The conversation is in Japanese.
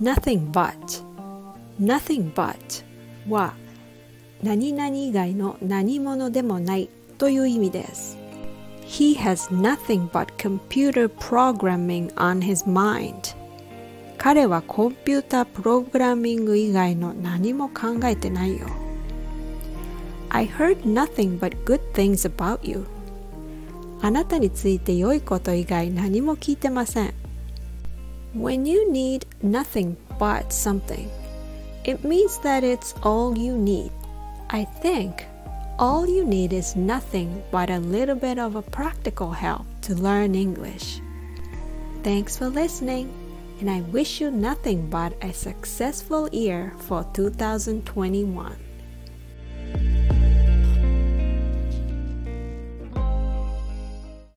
nothing but nothing but は何々以外の何者でもないという意味です He has nothing but computer programming on his mind 彼はコンピュータープログラミング以外の何も考えてないよ I heard nothing but good things about you あなたについて良いこと以外何も聞いてません When you need nothing but something it means that it's all you need I think all you need is nothing but a little bit of a practical help to learn English. Thanks for listening, and I wish you nothing but a successful year for 2021.